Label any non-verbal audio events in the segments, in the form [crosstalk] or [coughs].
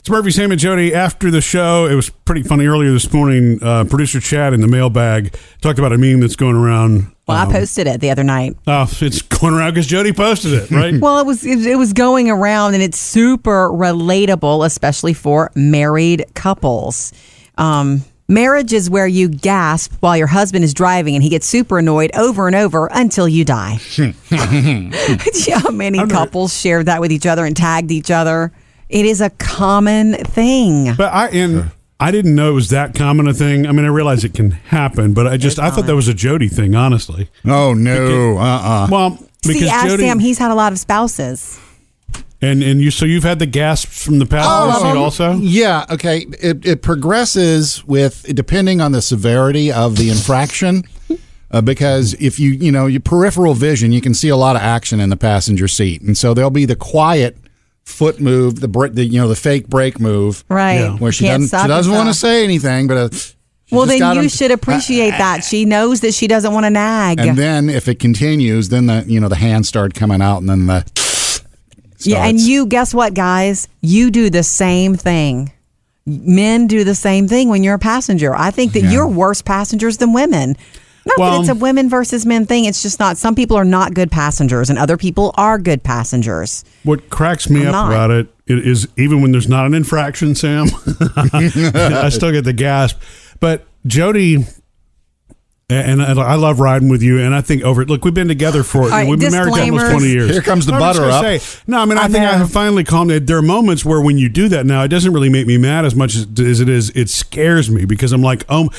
It's Murphy, Sam, and Jody. After the show, it was pretty funny earlier this morning. Uh, Producer Chad in the mailbag talked about a meme that's going around. Well, um, I posted it the other night. Oh, it's going around because Jody posted it, right? [laughs] Well, it was it, it was going around, and it's super relatable, especially for married couples. Um, marriage is where you gasp while your husband is driving, and he gets super annoyed over and over until you die. [laughs] [laughs] Know many couples shared that with each other and tagged each other? It is a common thing. but I and I didn't know it was that common a thing. I mean, I realize it can happen, but I just I thought that was a Jody thing, honestly. Oh no, uh uh Well, because See, ask Jody Sam. He's had a lot of spouses. and and you so you've had the gasps from the passenger seat also. Yeah, okay. It, it progresses with depending on the severity of the infraction. Uh, because if you you know your peripheral vision, you can see a lot of action in the passenger seat, and so there'll be the quiet foot move, the brake, the you know the fake brake move, Right. Yeah. where she Can't doesn't she doesn't want to say anything, but uh, she Well, then you him- should appreciate that. She knows that she doesn't want to nag. And then if it continues, then the you know the hands start coming out, and then the Yeah, and you guess what, guys? You do the same thing. Men do the same thing when you're a passenger. I think that Yeah. you're worse passengers than women. Not Well- that it's a um, women versus men thing. It's just not. Some people are not good passengers, and other people are good passengers. What cracks me I'm up not. about it, it is even when there's not an infraction, Sam, [laughs] I still get the gasp. But Jody, and I I love riding with you, and I think over look, we've been together for right, we've been married almost twenty years. Here comes the I'm butter gonna up. say, no, I mean I, I think I have finally calmed it. There are moments where when you do that now, it doesn't really make me mad as much as, as it is. It scares me because I'm like, oh,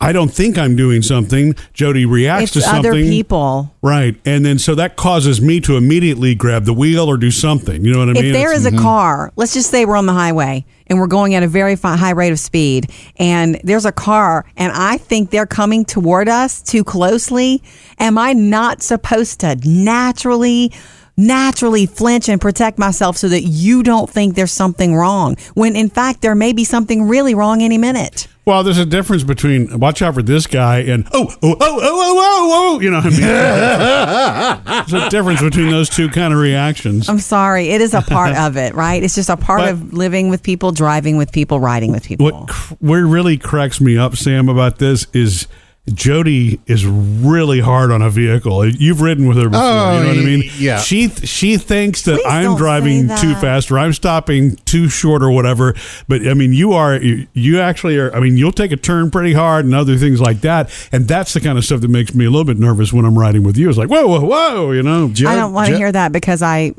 I don't think I'm doing something. Jody reacts It's to something. other people. Right. And then so that causes me to immediately grab the wheel or do something. You know what I mean? If there It's- is a mm-hmm. car, let's just say we're on the highway and we're going at a very high rate of speed, and there's a car, and I think they're coming toward us too closely, am I not supposed to naturally? Naturally flinch and protect myself so that you don't think there's something wrong when in fact there may be something really wrong any minute. Well, there's a difference between watch out for this guy and oh oh oh oh oh oh, oh you know what I mean. [laughs] there's a difference between those two kind of reactions. I'm sorry, it is a part of it, right? It's just a part But- of living with people, driving with people, riding with people. What cr- what really cracks me up, Sam, about this is Jody is really hard on a vehicle. You've ridden with her before, Oh, you know what I oh, mean? yeah. She she thinks that Please I'm driving say too fast or I'm stopping too short or whatever. But I mean, you are you, you actually are. I mean, you'll take a turn pretty hard and other things like that. And that's the kind of stuff that makes me a little bit nervous when I'm riding with you. It's like whoa whoa whoa, you know. I don't want to Jo- hear that because I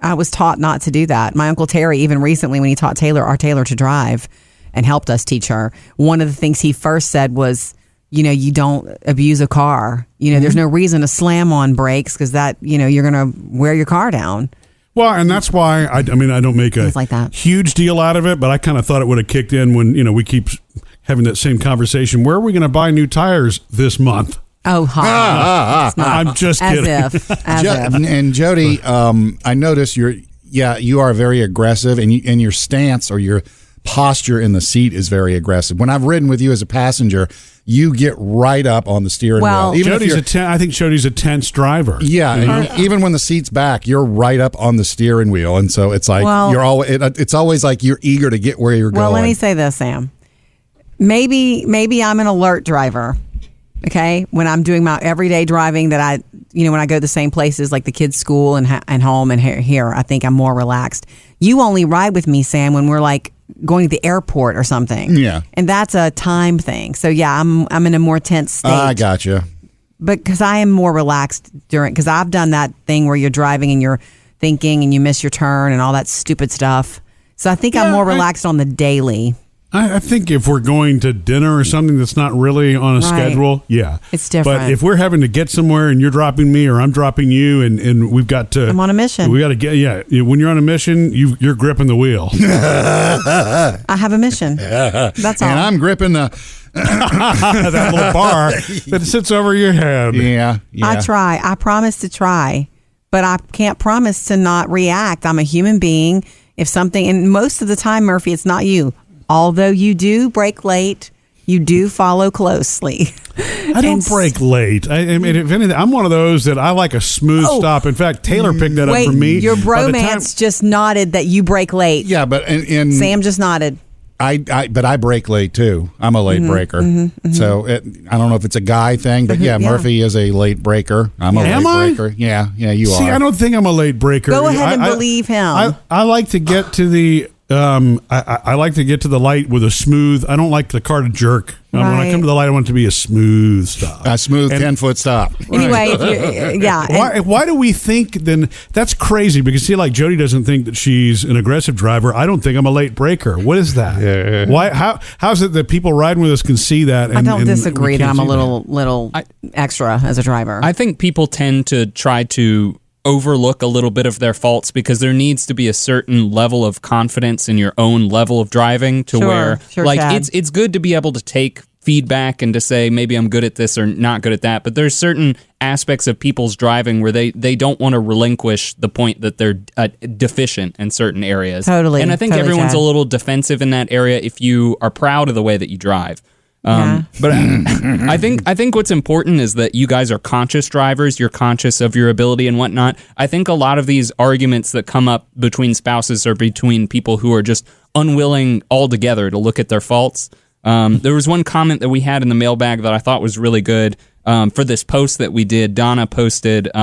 I was taught not to do that. My uncle Terry, even recently when he taught Taylor, our Taylor to drive and helped us teach her, one of the things he first said was, you know, you don't abuse a car. You know, Mm-hmm. there's no reason to slam on brakes because that, you know, you're going to wear your car down. Well, and that's why I, I mean I don't make a like that. huge deal out of it, but I kind of thought it would have kicked in when you know we keep having that same conversation. Where are we going to buy new tires this month? Oh, ha. Ah, It's not- I'm just as kidding. if, [laughs] as Jo- if. and Jody, um, I notice you're yeah you are very aggressive, and you, and your stance or your posture in the seat is very aggressive. When I've ridden with you as a passenger, you get right up on the steering Well- wheel. Even if Jody's you're- a ten, I think Jody's a tense driver. yeah, You know? and even when the seat's back, you're right up on the steering wheel, and so it's like Well- you're always. It, it's always like you're eager to get where you're going. Well, going. let me say this, Sam. Maybe maybe I'm an alert driver. Okay, when I'm doing my everyday driving, that I, you know, when I go to the same places like the kids' school and ha- and home and here, here, I think I'm more relaxed. You only ride with me, Sam, when we're like going to the airport or something. Yeah. and that's a time thing. So yeah, I'm I'm in a more tense state I gotcha. but because I am more relaxed during, because I've done that thing where you're driving and you're thinking and you miss your turn and all that stupid stuff. So I think I'm Yeah, more I- relaxed on the daily. I, I think if we're going to dinner or something that's not really on a Right. schedule, yeah, It's different. But if we're having to get somewhere and you're dropping me or I'm dropping you, and, and we've got to, I'm on a mission. We got to get yeah. When you're on a mission, you you're gripping the wheel. [laughs] I have a mission. That's all. And I'm gripping the. [laughs] that little bar that sits over your head. Yeah, yeah. I try. I promise to try, but I can't promise to not react. I'm a human being. If something, and most of the time, Murphy, it's not you. Although you do brake late, you do follow closely. I don't And- brake late. I, I mean, if anything, I'm one of those that I like a smooth Oh. stop. In fact, Taylor picked that Wait, up for me. your the time- bromance just nodded that you brake late. Yeah, but in, in Sam just nodded. I, I but I brake late too. I'm a late Mm-hmm, braker. Mm-hmm, mm-hmm. So it, I don't know if it's a guy thing, but mm-hmm, yeah, Yeah. Murphy is a late braker. I'm a Am late I? braker. Yeah, yeah, you See, are. See, I don't think I'm a late braker. Go ahead and believe him. I, I like to get to the. Um, I, I I like to get to the light with a smooth. I don't like the car to jerk. Um, when I come to the light, I want it to be a smooth stop. a smooth And- ten foot stop. Anyway, if you, yeah. [laughs] Why, why do we think then that's crazy? Because see, like Jody doesn't think that she's an aggressive driver. I don't think I'm a late braker. What is that? yeah Why? How? How is it that people riding with us can see that? And, I don't and disagree that I'm a see little little extra as a driver. I think people tend to try to overlook a little bit of their faults because there needs to be a certain level of confidence in your own level of driving to Sure, where sure, like Chad. it's it's good to be able to take feedback and to say maybe I'm good at this or not good at that but there's certain aspects of people's driving where they they don't want to relinquish the point that they're uh, deficient in certain areas Totally, and I think totally, everyone's Chad. a little defensive in that area if you are proud of the way that you drive um, But [coughs] I think I think what's important is that you guys are conscious drivers. You're conscious of your ability and whatnot. I think a lot of these arguments that come up between spouses or between people who are just unwilling altogether to look at their faults. Um, there was one comment that we had in the mailbag that I thought was really good um, for this post that we did. Donna posted.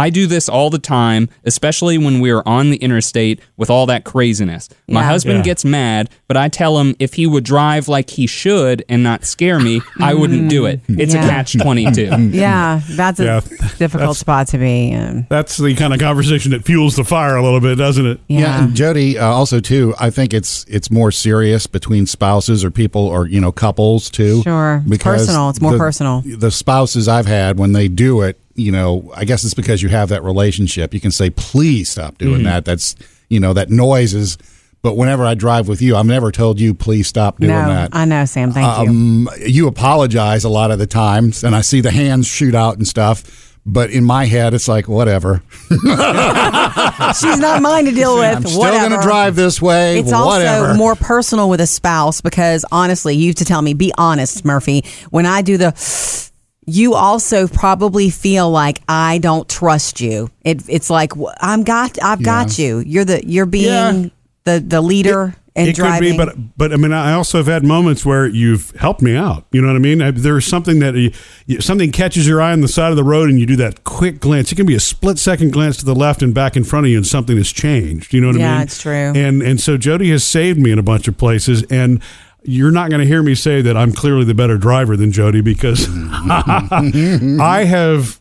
I do this all the time, especially when we are on the interstate with all that craziness. My Yeah. husband Yeah. gets mad, but I tell him if he would drive like he should and not scare me, I wouldn't do it. [laughs] It's Yeah. a catch 22. [laughs] yeah, that's a Yeah, difficult that's- spot to be in. That's the kind of conversation that fuels the fire a little bit, doesn't it? Yeah, Yeah. and Jody, uh, also too. I think it's it's more serious between spouses or people or you know couples too. Sure. It's personal. It's more the- personal. The spouses I've had when they do it, you know, I guess it's because you have that relationship. You can say, "Please stop doing Mm-hmm. that." That's you know that noise is. But whenever I drive with you, I've never told you, "Please stop doing no, that." I know, Sam. Thank you. um, you apologize a lot of the times, and I see the hands shoot out and stuff. But in my head, it's like whatever. [laughs] [laughs] She's not mine to deal with. I'm still going to drive this way. It's whatever. also more personal with a spouse because honestly, you have to tell me, be honest, Murphy. When I do the, you also probably feel like I don't trust you. It, it's like I'm got, I've got you. You're the, you're being Yeah. the the leader and it driving. could be, but but I mean, I also have had moments where you've helped me out. You know what I mean? I- There's something that you, something catches your eye on the side of the road, and you do that quick glance. It can be a split second glance to the left and back in front of you, and something has changed. You know what I mean? Yeah, it's true. And and so Jody has saved me in a bunch of places, and. You're not going to hear me say that I'm clearly the better driver than Jody because [laughs] I have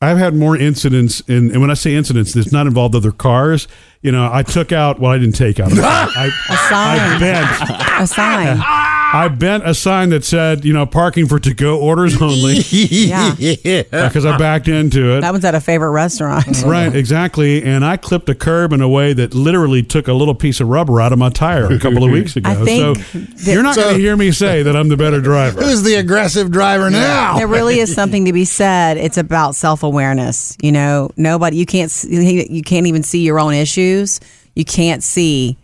I've had more incidents, in, and when I say incidents, it's not involved other cars. You know, I took out. Well, I didn't take out. a car. [laughs] I, a sign, I bent. a sign. [laughs] I bent a sign that said, you know, parking for to go orders [laughs] only Yeah, because I backed into it. that was at a favorite restaurant. [laughs] Right, exactly. And I clipped a curb in a way that literally took a little piece of rubber out of my tire a couple of weeks [laughs] ago. I think so that- you're not So- going to hear me say that I'm the better driver. Who's the aggressive driver now? There really is something to be said. It's about self awareness. You know, nobody you can't see, you can't even see your own issues. You can't see,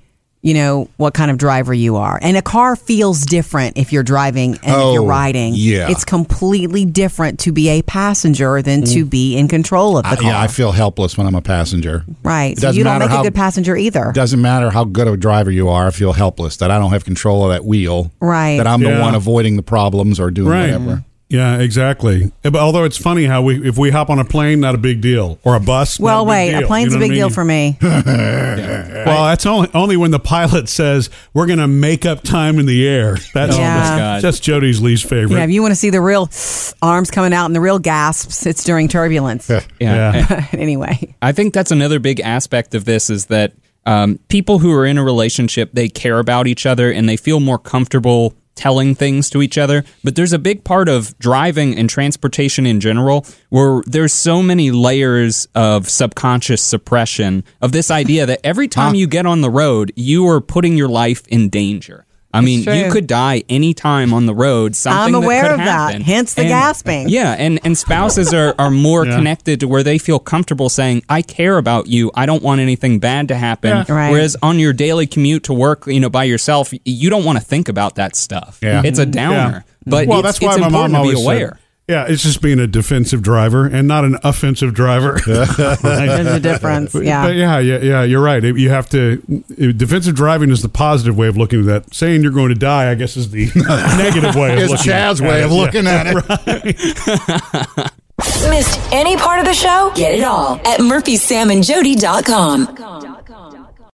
you know, what kind of driver you are. And a car feels different if you're driving and if Oh, you're riding. yeah. it's completely different to be a passenger than to mm. be in control of the I, car. yeah, I feel helpless when I'm a passenger. right. So you don't make how- a good passenger either. Doesn't matter how good of a driver you are. I feel helpless that I don't have control of that wheel. Right. That I'm the one avoiding the problems or doing Right. whatever. Yeah, exactly. But although it's funny how we if we hop on a plane, not a big deal, or a bus. not well, a big wait, deal. a plane's You a big what I deal for me. [laughs] Well, that's only only when the pilot says we're going to make up time in the air. That's [laughs] Yeah. God. that's Jody's least favorite. Yeah, if you want to see the real arms coming out and the real gasps, it's during turbulence. Yeah. Yeah. [laughs] anyway. I think that's another big aspect of this is that um, people who are in a relationship they care about each other and they feel more comfortable telling things to each other. But there's a big part of driving and transportation in general where there's so many layers of subconscious suppression of this idea that every time you get on the road, you are putting your life in danger. I mean, you could die anytime on the road. Something I'm that aware could of that, happen. hence the And- gasping. Yeah, and, and spouses are, are more [laughs] Yeah. connected to where they feel comfortable saying, I care about you. I don't want anything bad to happen. Yeah. Right. Whereas on your daily commute to work, you know, by yourself, you don't want to think about that stuff. Yeah. It's a mm-hmm. downer. But well, it's, that's why it's my mom important to always be aware. said, Yeah, it's just being a defensive driver and not an offensive driver. [laughs] There's a [laughs] difference. Yeah. But yeah, yeah, yeah. You're right. You have to. Defensive driving is the positive way of looking at that. Saying you're going to die, I guess, is the [laughs] negative way. of It's looking Chad's at way it. of Yeah. looking at it. Missed any part of the show? Get it all at murphysamandjody.com.